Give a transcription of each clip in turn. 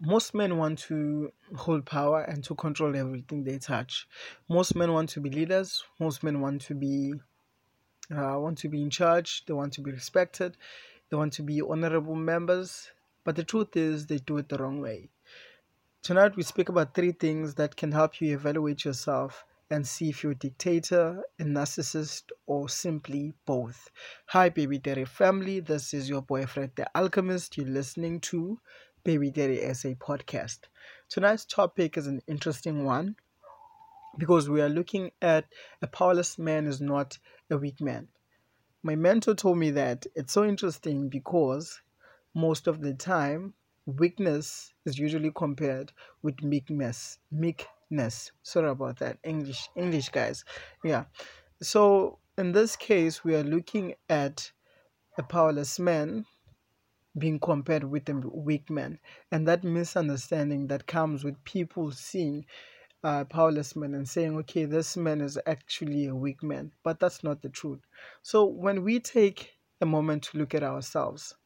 most men want to hold power and to control everything they touch. Most men want to be leaders. Most men want to be uh, want to be in charge. They want to be respected. They want to be honorable members. But the truth is, they do it the wrong way. Tonight, we speak about three things that can help you evaluate yourself and see if you're a dictator, a narcissist, or simply both. Hi, Baby Daddy family. This is your boyfriend, the Alchemist. You're listening to Baby Daddy SA podcast. Tonight's topic is an interesting one because we are looking at a powerless man is not a weak man. My mentor told me that it's so interesting because most of the time weakness is usually compared with meekness meekness sorry about that english english guys yeah so in this case we are looking at a powerless man being compared with a weak man and that misunderstanding that comes with people seeing uh, powerless man and saying okay this man is actually a weak man but that's not the truth so when we take a moment to look at ourselves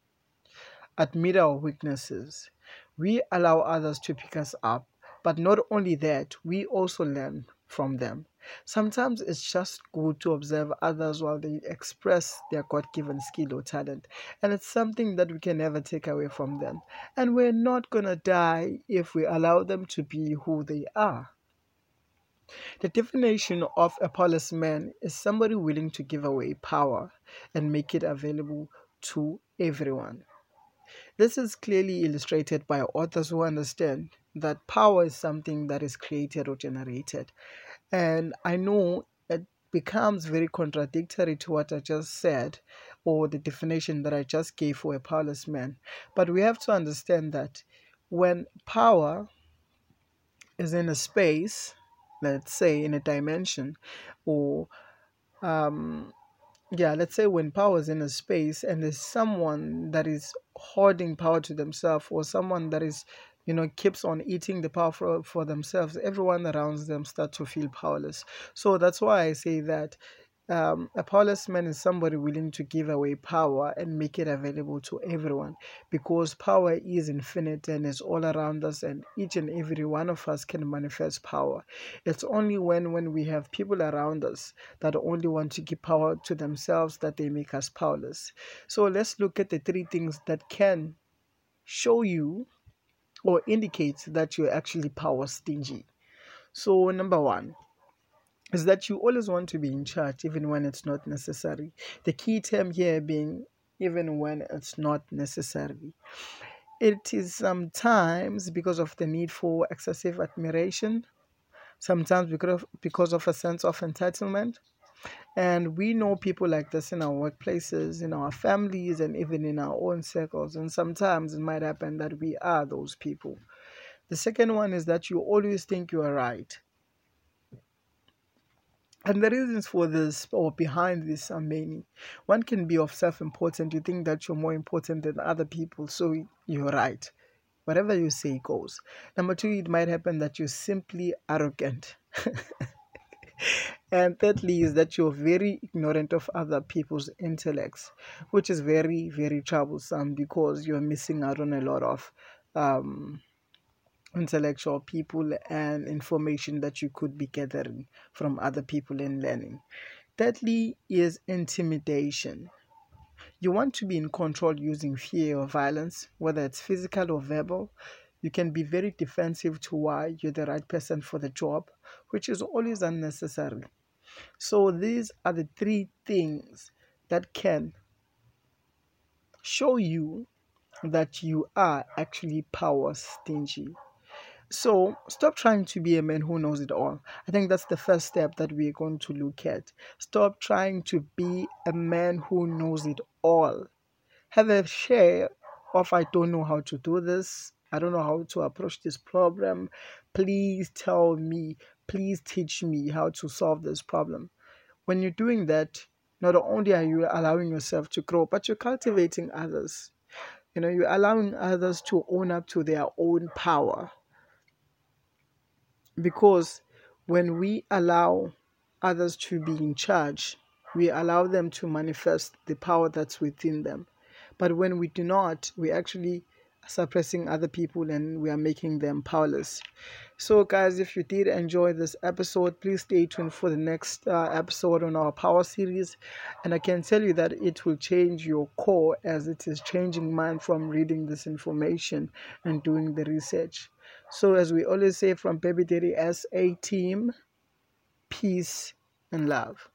admit our weaknesses. We allow others to pick us up, but not only that, we also learn from them. Sometimes it's just good to observe others while they express their God given skill or talent, and it's something that we can never take away from them. And we're not gonna die if we allow them to be who they are. The definition of a powerless man is somebody willing to give away power and make it available to everyone. This is clearly illustrated by authors who understand that power is something that is created or generated. And I know it becomes very contradictory to what I just said or the definition that I just gave for a powerless man. But we have to understand that when power is in a space, let's say in a dimension, or um, yeah, let's say when power is in a space and there's someone that is hoarding power to themselves or someone that is, you know, keeps on eating the power for, for themselves, everyone around them start to feel powerless. So that's why I say that um, a powerless man is somebody willing to give away power and make it available to everyone because power is infinite and is all around us and each and every one of us can manifest power. It's only when when we have people around us that only want to give power to themselves that they make us powerless. So let's look at the three things that can show you or indicate that you're actually power stingy. So number one is that you always want to be in charge even when it's not necessary. The key term here being even when it's not necessary. It is sometimes because of the need for excessive admiration, sometimes because of, because of a sense of entitlement. And we know people like this in our workplaces, in our families, and even in our own circles. And sometimes it might happen that we are those people. The second one is that you always think you are right and the reasons for this or behind this are many. One can be of self importance. You think that you're more important than other people, so you're right. Whatever you say goes. Number two, it might happen that you're simply arrogant. and thirdly, is that you're very ignorant of other people's intellects, which is very, very troublesome because you're missing out on a lot of um, intellectual people and information that you could be gathering from other people and learning. Thirdly, is intimidation. You want to be in control using fear or violence, whether it's physical or verbal. You can be very defensive to why you're the right person for the job, which is always unnecessary. So, these are the three things that can show you that you are actually power stingy. So stop trying to be a man who knows it all. I think that's the first step that we're going to look at. Stop trying to be a man who knows it all. Have a share of I don't know how to do this. I don't know how to approach this problem. Please tell me. Please teach me how to solve this problem. When you're doing that, not only are you allowing yourself to grow, but you're cultivating others. You know, you're allowing others to own up to their own power because when we allow others to be in charge, we allow them to manifest the power that's within them. But when we do not, we actually suppressing other people and we are making them powerless. So, guys, if you did enjoy this episode, please stay tuned for the next uh, episode on our power series. And I can tell you that it will change your core as it is changing mine from reading this information and doing the research. So, as we always say from Baby Daddy as a team, peace and love.